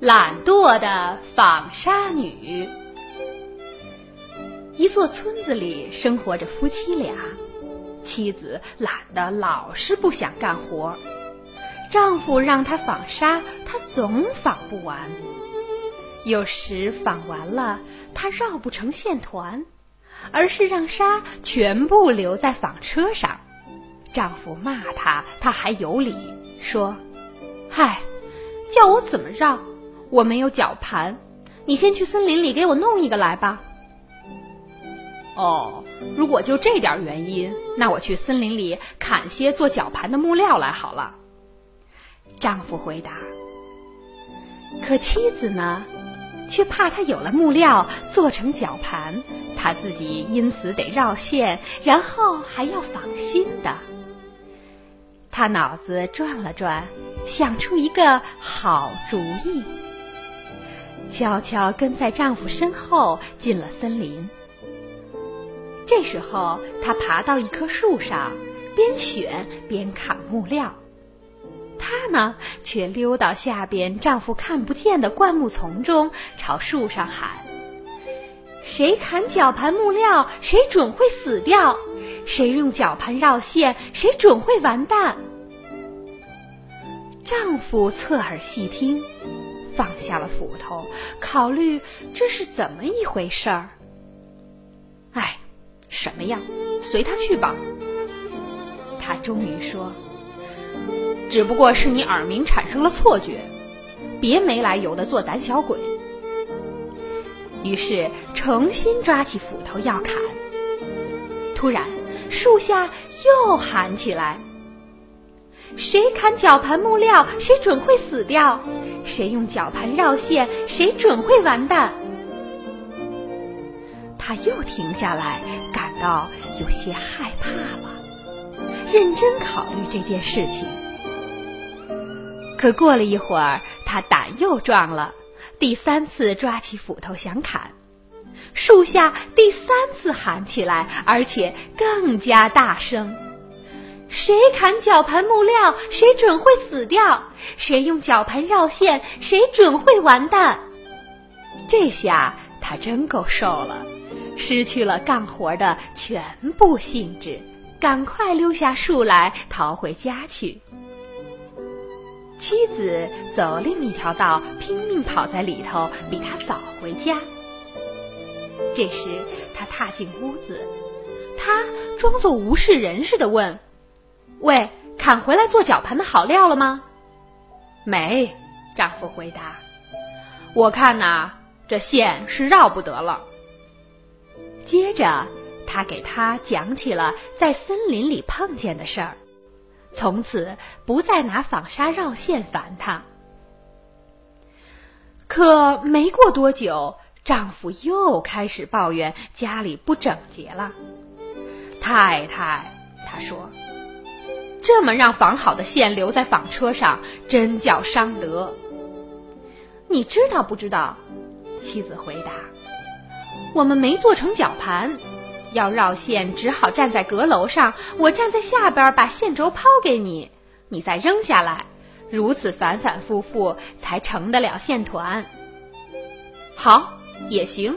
懒惰的纺纱女。一座村子里生活着夫妻俩，妻子懒得老是不想干活，丈夫让她纺纱，她总纺不完。有时纺完了，她绕不成线团，而是让纱全部留在纺车上。丈夫骂她，她还有理，说：“嗨，叫我怎么绕？”我没有绞盘，你先去森林里给我弄一个来吧。哦，如果就这点原因，那我去森林里砍些做绞盘的木料来好了。丈夫回答。可妻子呢，却怕他有了木料做成绞盘，他自己因此得绕线，然后还要纺新的。他脑子转了转，想出一个好主意。悄悄跟在丈夫身后进了森林。这时候，她爬到一棵树上，边选边砍木料。她呢，却溜到下边丈夫看不见的灌木丛中，朝树上喊：“谁砍绞盘木料，谁准会死掉；谁用绞盘绕线，谁准会完蛋。”丈夫侧耳细听。放下了斧头，考虑这是怎么一回事儿。哎，什么呀？随他去吧。他终于说：“只不过是你耳鸣产生了错觉，别没来由的做胆小鬼。”于是重新抓起斧头要砍，突然树下又喊起来。谁砍绞盘木料，谁准会死掉；谁用绞盘绕线，谁准会完蛋。他又停下来，感到有些害怕了，认真考虑这件事情。可过了一会儿，他胆又壮了，第三次抓起斧头想砍，树下第三次喊起来，而且更加大声。谁砍绞盘木料，谁准会死掉；谁用绞盘绕线，谁准会完蛋。这下他真够瘦了，失去了干活的全部兴致，赶快溜下树来逃回家去。妻子走另一条道，拼命跑在里头，比他早回家。这时他踏进屋子，他装作无事人似的问。喂，砍回来做绞盘的好料了吗？没，丈夫回答。我看呐，这线是绕不得了。接着，他给他讲起了在森林里碰见的事儿，从此不再拿纺纱绕线烦他。可没过多久，丈夫又开始抱怨家里不整洁了。太太，他说。这么让纺好的线留在纺车上，真叫伤德。你知道不知道？妻子回答：“我们没做成绞盘，要绕线，只好站在阁楼上，我站在下边把线轴抛给你，你再扔下来，如此反反复复才成得了线团。”好，也行。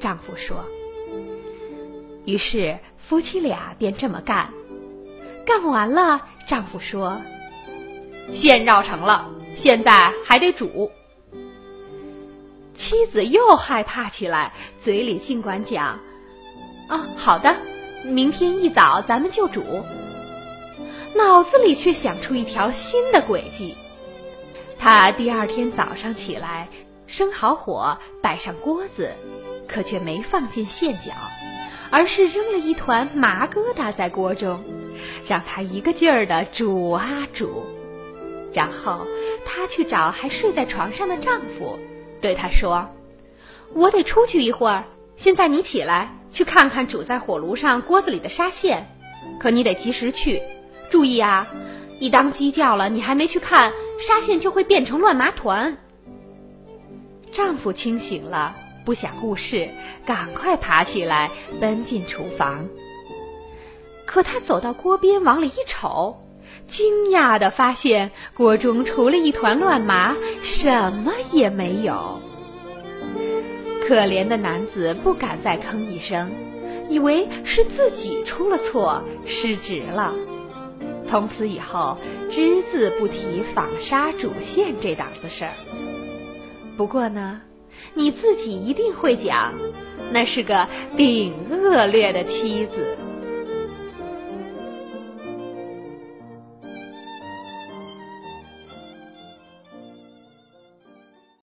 丈夫说。于是夫妻俩便这么干。干完了，丈夫说：“线绕成了，现在还得煮。”妻子又害怕起来，嘴里尽管讲：“啊，好的，明天一早咱们就煮。”脑子里却想出一条新的诡计。他第二天早上起来，生好火，摆上锅子，可却没放进线脚，而是扔了一团麻疙瘩在锅中。让他一个劲儿的煮啊煮，然后他去找还睡在床上的丈夫，对他说：“我得出去一会儿，现在你起来去看看煮在火炉上锅子里的纱线，可你得及时去，注意啊！一当鸡叫了，你还没去看，纱线就会变成乱麻团。”丈夫清醒了，不想误事，赶快爬起来，奔进厨房。可他走到锅边，往里一瞅，惊讶地发现锅中除了一团乱麻，什么也没有。可怜的男子不敢再吭一声，以为是自己出了错，失职了。从此以后，只字不提纺纱主线这档子事儿。不过呢，你自己一定会讲，那是个顶恶劣的妻子。